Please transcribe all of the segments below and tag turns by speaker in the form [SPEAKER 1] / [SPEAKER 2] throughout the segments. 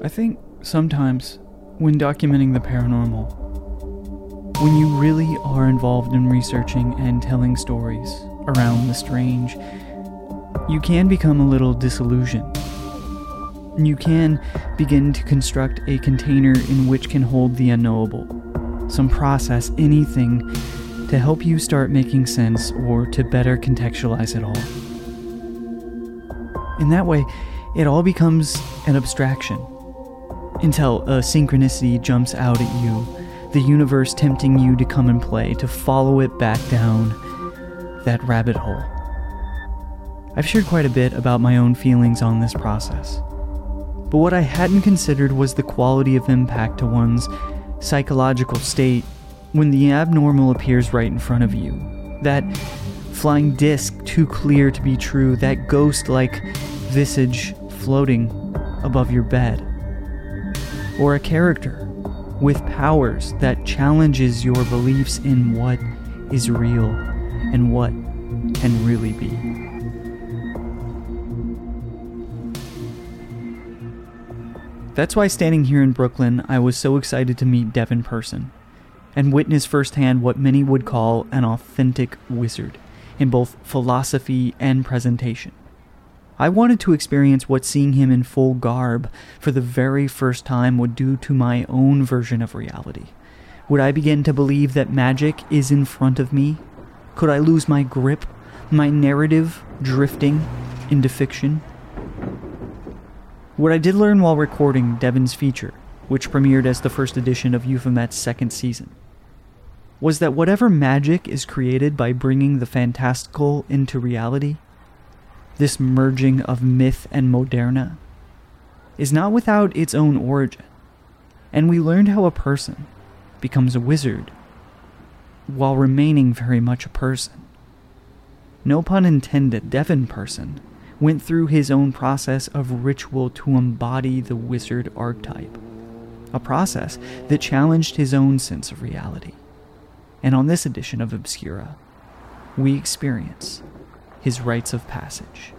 [SPEAKER 1] I think sometimes when documenting the paranormal, when you really are involved in researching and telling stories around the strange, you can become a little disillusioned. You can begin to construct a container in which can hold the unknowable, some process, anything to help you start making sense or to better contextualize it all. In that way, it all becomes an abstraction until a synchronicity jumps out at you, the universe tempting you to come and play, to follow it back down that rabbit hole. I've shared quite a bit about my own feelings on this process, but what I hadn't considered was the quality of impact to one's psychological state when the abnormal appears right in front of you. That flying disc too clear to be true, that ghost like visage floating above your bed or a character with powers that challenges your beliefs in what is real and what can really be. That's why standing here in Brooklyn, I was so excited to meet Devin Person and witness firsthand what many would call an authentic wizard in both philosophy and presentation. I wanted to experience what seeing him in full garb for the very first time would do to my own version of reality. Would I begin to believe that magic is in front of me? Could I lose my grip, my narrative drifting into fiction? What I did learn while recording Devin's feature, which premiered as the first edition of Euphomet's second season, was that whatever magic is created by bringing the fantastical into reality this merging of myth and moderna, is not without its own origin. And we learned how a person becomes a wizard while remaining very much a person. No pun intended, Devin Person went through his own process of ritual to embody the wizard archetype, a process that challenged his own sense of reality. And on this edition of Obscura, we experience his rites of passage.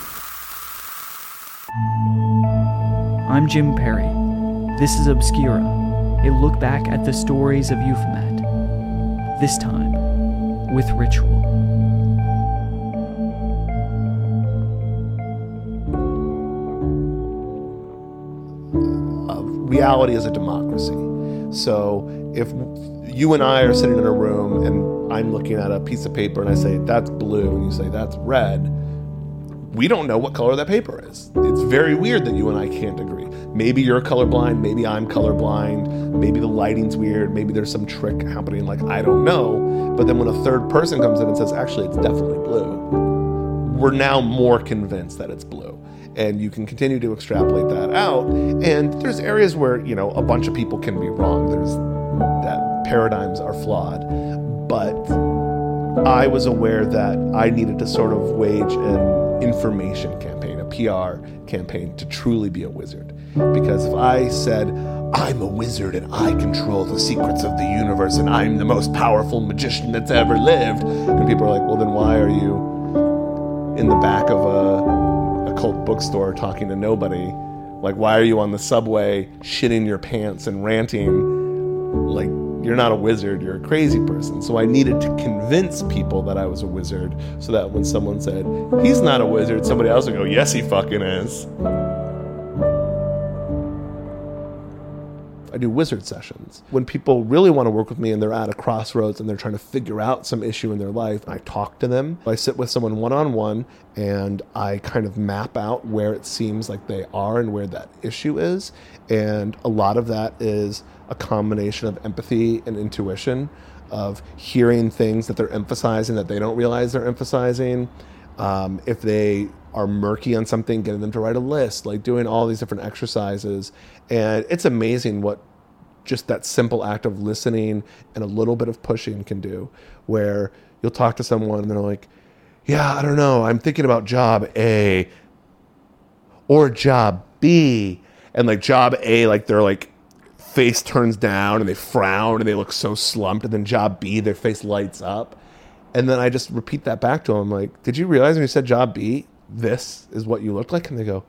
[SPEAKER 1] I'm Jim Perry. This is Obscura, a look back at the stories of Euphomet, this time with ritual.
[SPEAKER 2] Uh, reality is a democracy. So if you and I are sitting in a room and I'm looking at a piece of paper and I say, that's blue, and you say, that's red, we don't know what color that paper is. It's very weird that you and I can't agree. Maybe you're colorblind, maybe I'm colorblind, maybe the lighting's weird, maybe there's some trick happening, like I don't know. But then when a third person comes in and says, actually, it's definitely blue, we're now more convinced that it's blue. And you can continue to extrapolate that out. And there's areas where, you know, a bunch of people can be wrong. There's that paradigms are flawed. But I was aware that I needed to sort of wage an information campaign, a PR campaign to truly be a wizard. Because if I said, I'm a wizard and I control the secrets of the universe and I'm the most powerful magician that's ever lived, and people are like, well, then why are you in the back of a, a cult bookstore talking to nobody? Like, why are you on the subway shitting your pants and ranting? Like, you're not a wizard, you're a crazy person. So I needed to convince people that I was a wizard so that when someone said, he's not a wizard, somebody else would go, yes, he fucking is. I do wizard sessions. When people really want to work with me and they're at a crossroads and they're trying to figure out some issue in their life, I talk to them. I sit with someone one on one and I kind of map out where it seems like they are and where that issue is. And a lot of that is a combination of empathy and intuition, of hearing things that they're emphasizing that they don't realize they're emphasizing. Um, if they are murky on something, getting them to write a list, like doing all these different exercises. And it's amazing what just that simple act of listening and a little bit of pushing can do, where you'll talk to someone and they're like, Yeah, I don't know, I'm thinking about job A or job B. And like job A, like they're like, face turns down and they frown and they look so slumped. And then job B, their face lights up. And then I just repeat that back to them like, Did you realize when you said job B, this is what you look like? And they go,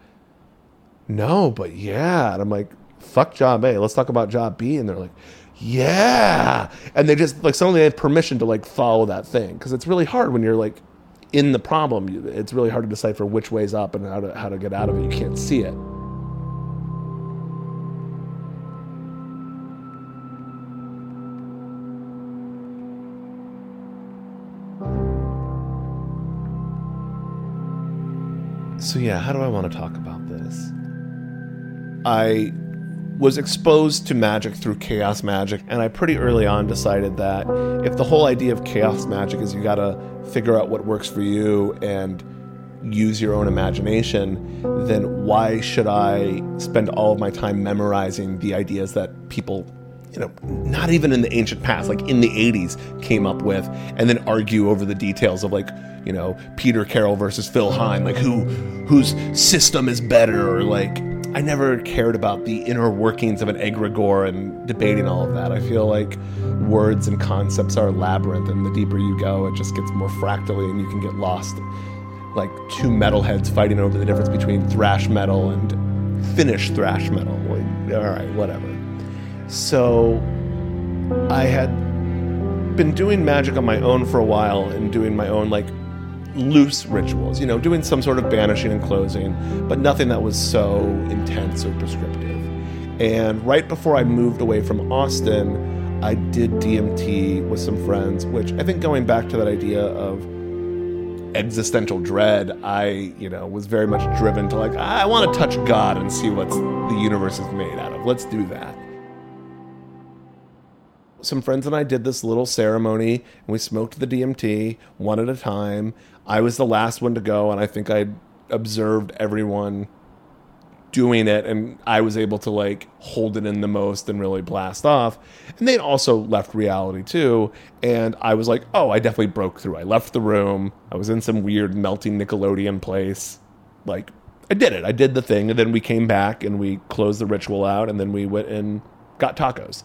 [SPEAKER 2] No, but yeah. And I'm like, fuck job A. Let's talk about job B. And they're like, yeah. And they just like suddenly they have permission to like follow that thing because it's really hard when you're like in the problem. It's really hard to decipher which way's up and how to how to get out of it. You can't see it. So yeah, how do I want to talk about this? I was exposed to magic through chaos magic, and I pretty early on decided that if the whole idea of chaos magic is you gotta figure out what works for you and use your own imagination, then why should I spend all of my time memorizing the ideas that people, you know, not even in the ancient past, like in the 80s, came up with, and then argue over the details of like, you know, Peter Carroll versus Phil Hine, like who whose system is better, or like I never cared about the inner workings of an egregore and debating all of that. I feel like words and concepts are a labyrinth, and the deeper you go, it just gets more fractally, and you can get lost. Like two metalheads fighting over the difference between thrash metal and Finnish thrash metal. Like, all right, whatever. So I had been doing magic on my own for a while and doing my own like loose rituals, you know, doing some sort of banishing and closing, but nothing that was so intense or prescriptive. And right before I moved away from Austin, I did DMT with some friends, which I think going back to that idea of existential dread, I, you know, was very much driven to like, I want to touch God and see what the universe is made out of. Let's do that some friends and I did this little ceremony and we smoked the DMT one at a time. I was the last one to go, and I think I observed everyone doing it, and I was able to like hold it in the most and really blast off. And they also left reality too, and I was like, oh, I definitely broke through. I left the room. I was in some weird melting Nickelodeon place. Like, I did it. I did the thing, and then we came back and we closed the ritual out, and then we went and got tacos.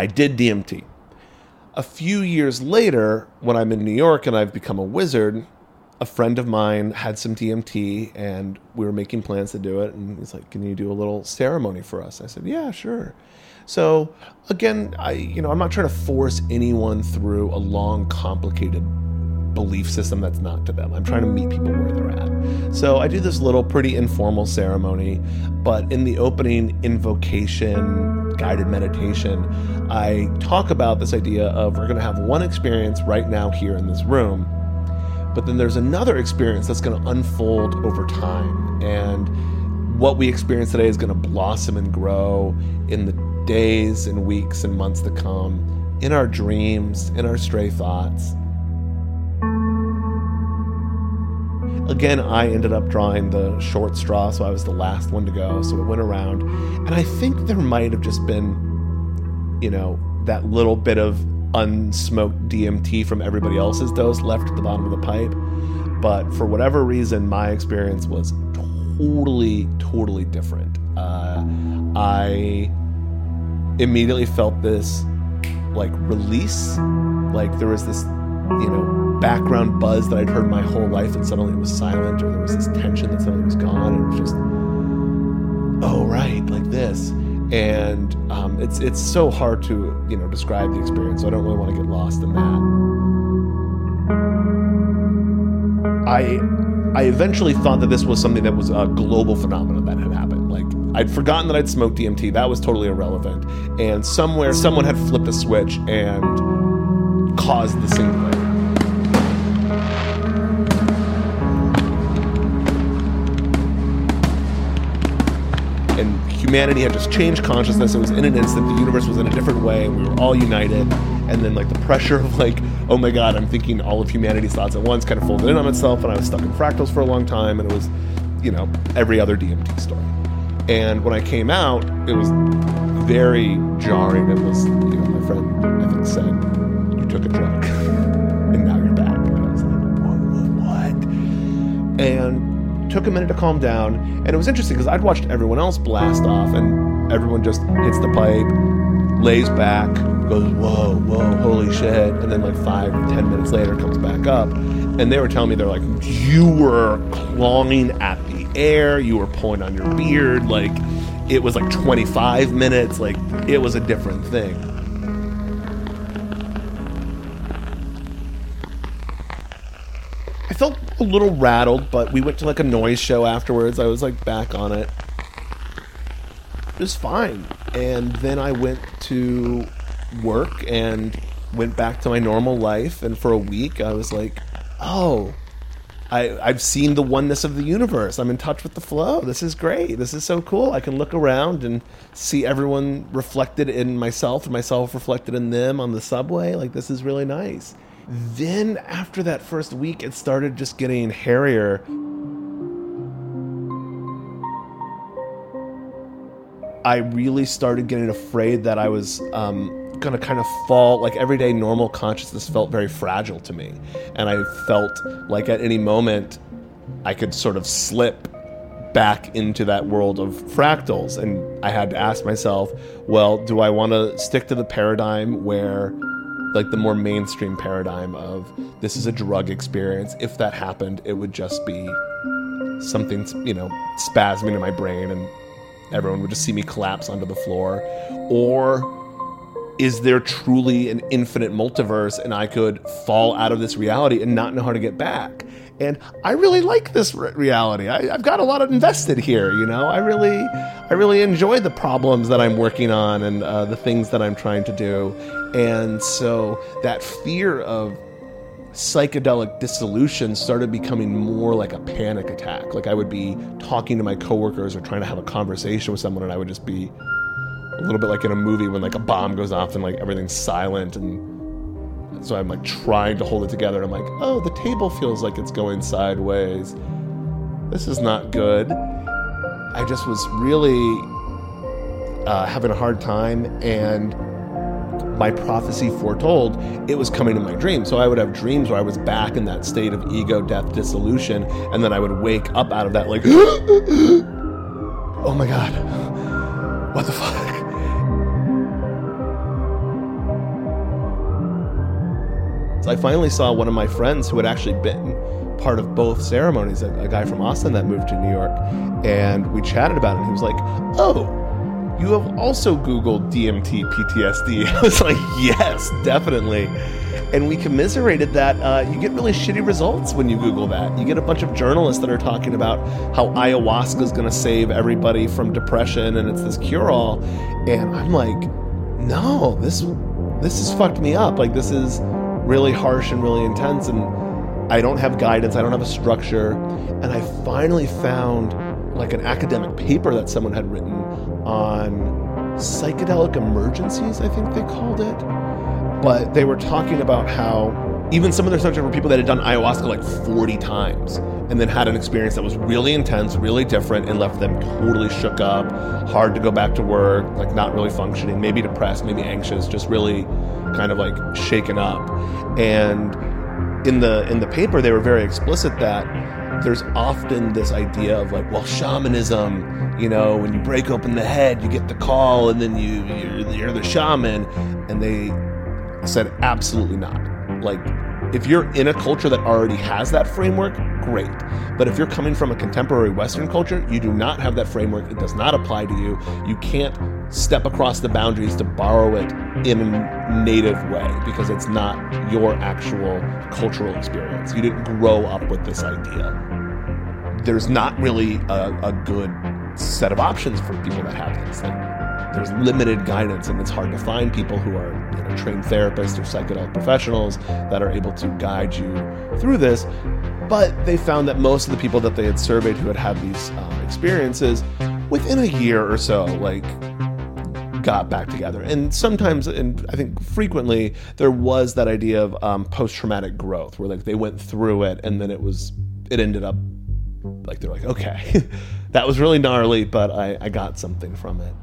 [SPEAKER 2] I did DMT. A few years later, when I'm in New York and I've become a wizard, a friend of mine had some DMT and we were making plans to do it. And he's like, Can you do a little ceremony for us? I said, Yeah, sure. So again, I you know, I'm not trying to force anyone through a long, complicated belief system that's not to them. I'm trying to meet people where they're at. So I do this little pretty informal ceremony, but in the opening invocation, guided meditation, I talk about this idea of we're going to have one experience right now here in this room, but then there's another experience that's going to unfold over time. And what we experience today is going to blossom and grow in the days and weeks and months to come, in our dreams, in our stray thoughts. Again, I ended up drawing the short straw, so I was the last one to go. So it went around. And I think there might have just been, you know, that little bit of unsmoked DMT from everybody else's dose left at the bottom of the pipe. But for whatever reason, my experience was totally, totally different. Uh, I immediately felt this like release, like there was this, you know, background buzz that I'd heard my whole life and suddenly it was silent, or there was this tension that suddenly was gone, and it was just, oh right, like this. And um, it's it's so hard to you know describe the experience, so I don't really want to get lost in that. I I eventually thought that this was something that was a global phenomenon that had happened. Like I'd forgotten that I'd smoked DMT. That was totally irrelevant. And somewhere someone had flipped a switch and caused the singularity. And humanity had just changed consciousness. It was in an instant. The universe was in a different way. We were all united. And then, like, the pressure of, like, oh my God, I'm thinking all of humanity's thoughts at once kind of folded in on itself. And I was stuck in fractals for a long time. And it was, you know, every other DMT story. And when I came out, it was very jarring. It was, you know, my friend, I think, said, took a drug and now you're back. And I was like, What? And took a minute to calm down. And it was interesting because I'd watched everyone else blast off and everyone just hits the pipe, lays back, goes, Whoa, whoa, holy shit. And then, like, five, ten minutes later, comes back up. And they were telling me, they're like, You were clawing at the air, you were pulling on your beard, like, it was like 25 minutes. Like it was a different thing. A little rattled, but we went to like a noise show afterwards. I was like back on it. It was fine. And then I went to work and went back to my normal life. And for a week, I was like, oh, I, I've seen the oneness of the universe. I'm in touch with the flow. This is great. This is so cool. I can look around and see everyone reflected in myself and myself reflected in them on the subway. Like, this is really nice. Then, after that first week, it started just getting hairier. I really started getting afraid that I was um, going to kind of fall like everyday normal consciousness felt very fragile to me and i felt like at any moment i could sort of slip back into that world of fractals and i had to ask myself well do i want to stick to the paradigm where like the more mainstream paradigm of this is a drug experience. If that happened it would just be something you know spasming in my brain and everyone would just see me collapse onto the floor. Or is there truly an infinite multiverse and I could fall out of this reality and not know how to get back? And I really like this re- reality. I, have got a lot of invested here. You know, I really, I really enjoy the problems that I'm working on and uh, the things that I'm trying to do. And so that fear of psychedelic dissolution started becoming more like a panic attack. Like I would be talking to my coworkers or trying to have a conversation with someone, and I would just be a little bit like in a movie when like a bomb goes off and like everything's silent and so I'm like trying to hold it together. and I'm like, oh, the table feels like it's going sideways. This is not good. I just was really uh, having a hard time, and my prophecy foretold it was coming in my dreams. So I would have dreams where I was back in that state of ego, death, dissolution, and then I would wake up out of that like, oh my god, what the fuck? I finally saw one of my friends who had actually been part of both ceremonies, a, a, guy from Austin that moved to New York, and we chatted about it. And he was like, "Oh, you have also Googled DMT PTSD." I was like, "Yes, definitely." And we commiserated that uh, you get really shitty results when you Google that. You get a bunch of journalists that are talking about how ayahuasca is going to save everybody from depression and it's this cure-all, and I'm like, "No, this this has fucked me up. Like this is." Really harsh and really intense and I don't have guidance, I don't have a structure. And I finally found like an academic paper that someone had written on psychedelic emergencies, I think they called it. But they were talking about how even some of their subjects were people that had done ayahuasca like 40 times and then had an experience that was really intense, really different, and left them totally shook up, hard to go back to work, like not really functioning, maybe depressed, maybe anxious, just really kind of like shaken up. And in the in the paper, they were very explicit that there's often this idea of like, well, shamanism, you know, when you break open the head, you get the call, and then you you're, you're the shaman, and they said absolutely not. Like, if you're in a culture that already has that framework, great. But if you're coming from a contemporary Western culture, you do not have that framework. It does not apply to you. You can't step across the boundaries to borrow it in a native way because it's not your actual cultural experience. You didn't grow up with this idea. There's not really a, a good set of options for people that have this. Like, there's limited guidance, and it's hard to find people who are you know, trained therapists or psychedelic professionals that are able to guide you through this. But they found that most of the people that they had surveyed who had had these um, experiences, within a year or so, like got back together. And sometimes, and I think frequently, there was that idea of um, post traumatic growth, where like they went through it and then it was, it ended up like they're like, okay, that was really gnarly, but I, I got something from it.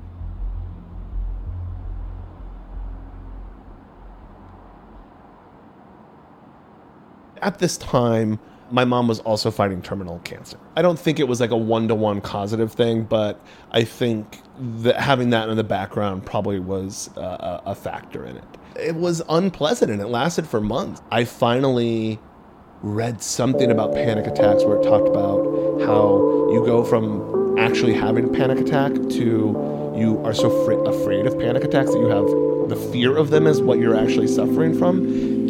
[SPEAKER 2] At this time, my mom was also fighting terminal cancer. I don't think it was like a one to one causative thing, but I think that having that in the background probably was uh, a factor in it. It was unpleasant and it lasted for months. I finally read something about panic attacks where it talked about how you go from actually having a panic attack to you are so fr- afraid of panic attacks that you have the fear of them as what you're actually suffering from.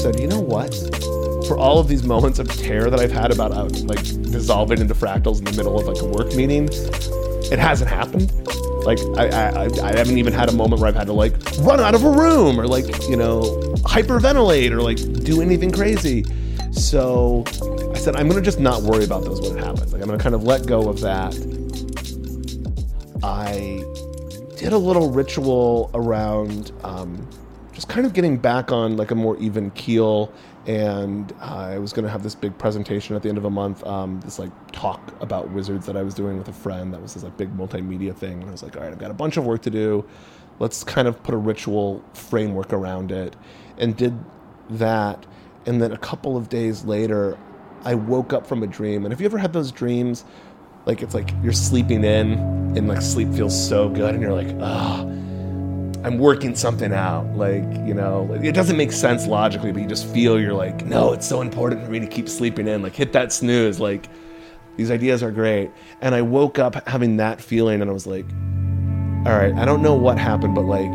[SPEAKER 2] Said, you know what? For all of these moments of terror that I've had about uh, like dissolving into fractals in the middle of like a work meeting, it hasn't happened. Like I, I, I haven't even had a moment where I've had to like run out of a room or like you know hyperventilate or like do anything crazy. So I said I'm gonna just not worry about those when it happens. Like I'm gonna kind of let go of that. I did a little ritual around um, just kind of getting back on like a more even keel and uh, I was going to have this big presentation at the end of a month, um, this like talk about wizards that I was doing with a friend. That was this like big multimedia thing. And I was like, all right, I've got a bunch of work to do. Let's kind of put a ritual framework around it, and did that. And then a couple of days later, I woke up from a dream. And have you ever had those dreams? Like it's like you're sleeping in, and like sleep feels so good, and you're like, ah. Oh, I'm working something out. Like, you know, it doesn't make sense logically, but you just feel you're like, no, it's so important for me to keep sleeping in. Like, hit that snooze. Like, these ideas are great. And I woke up having that feeling and I was like, all right, I don't know what happened, but like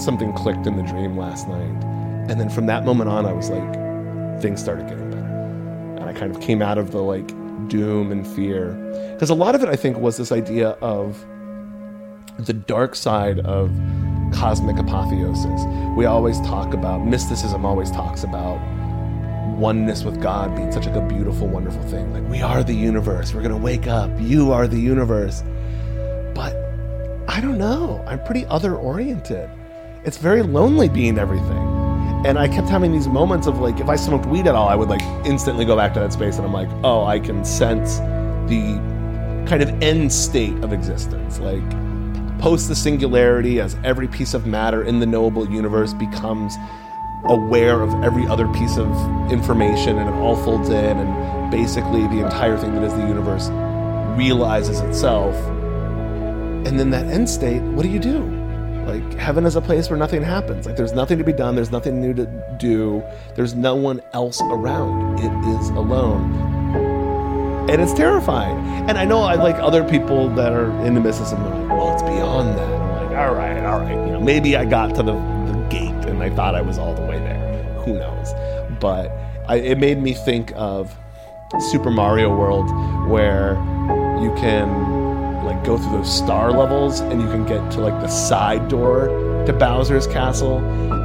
[SPEAKER 2] something clicked in the dream last night. And then from that moment on, I was like, things started getting better. And I kind of came out of the like doom and fear. Because a lot of it, I think, was this idea of, the dark side of cosmic apotheosis. We always talk about mysticism always talks about oneness with God being such like a beautiful, wonderful thing. Like we are the universe. We're gonna wake up. You are the universe. But I don't know. I'm pretty other oriented. It's very lonely being everything. And I kept having these moments of like, if I smoked weed at all, I would like instantly go back to that space and I'm like, oh, I can sense the kind of end state of existence. Like, post the singularity as every piece of matter in the knowable universe becomes aware of every other piece of information and it all folds in and basically the entire thing that is the universe realizes itself. And then that end state what do you do? Like heaven is a place where nothing happens. Like there's nothing to be done. There's nothing new to do. There's no one else around. It is alone and it's terrifying. And I know I like other people that are into mysticism. They're like, well, it's beyond that. I'm like, all right, all right. You know, maybe I got to the, the gate and I thought I was all the way there. Who knows? But I, it made me think of Super Mario World, where you can like go through those star levels and you can get to like the side door to Bowser's castle.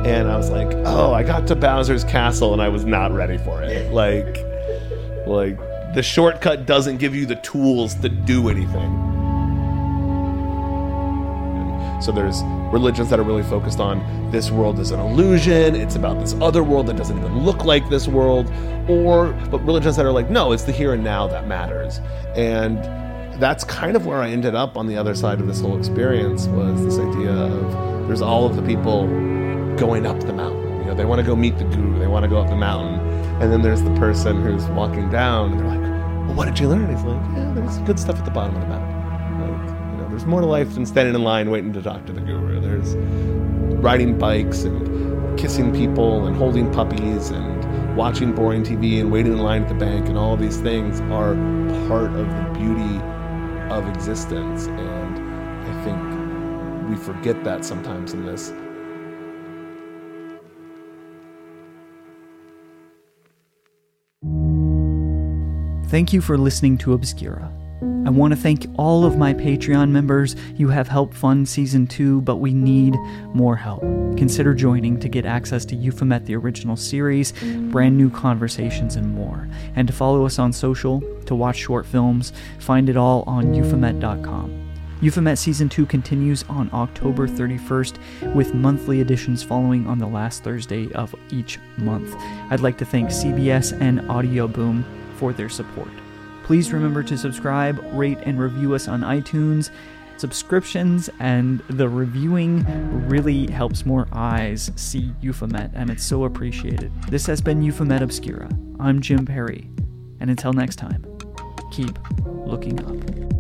[SPEAKER 2] And I was like, oh, I got to Bowser's castle and I was not ready for it. Like, like the shortcut doesn't give you the tools to do anything. So there's religions that are really focused on this world is an illusion, it's about this other world that doesn't even look like this world, or but religions that are like, no, it's the here and now that matters. And that's kind of where I ended up on the other side of this whole experience was this idea of there's all of the people going up the mountain. You know, they want to go meet the guru, they want to go up the mountain. And then there's the person who's walking down and they're like, well, what did you learn? He's like, yeah, there's good stuff at the bottom of the mountain. Like, you know, there's more to life than standing in line waiting to talk to the guru. There's riding bikes and kissing people and holding puppies and watching boring TV and waiting in line at the bank and all these things are part of the beauty of existence. And I think we forget that sometimes in this
[SPEAKER 1] Thank you for listening to Obscura. I want to thank all of my Patreon members. You have helped fund season two, but we need more help. Consider joining to get access to Euphomet, the original series, brand new conversations, and more. And to follow us on social, to watch short films, find it all on euphomet.com. Euphomet Season 2 continues on October 31st with monthly editions following on the last Thursday of each month. I'd like to thank CBS and Audio Boom for their support. Please remember to subscribe, rate, and review us on iTunes. Subscriptions and the reviewing really helps more eyes see Euphomet, and it's so appreciated. This has been Euphomet Obscura. I'm Jim Perry, and until next time, keep looking up.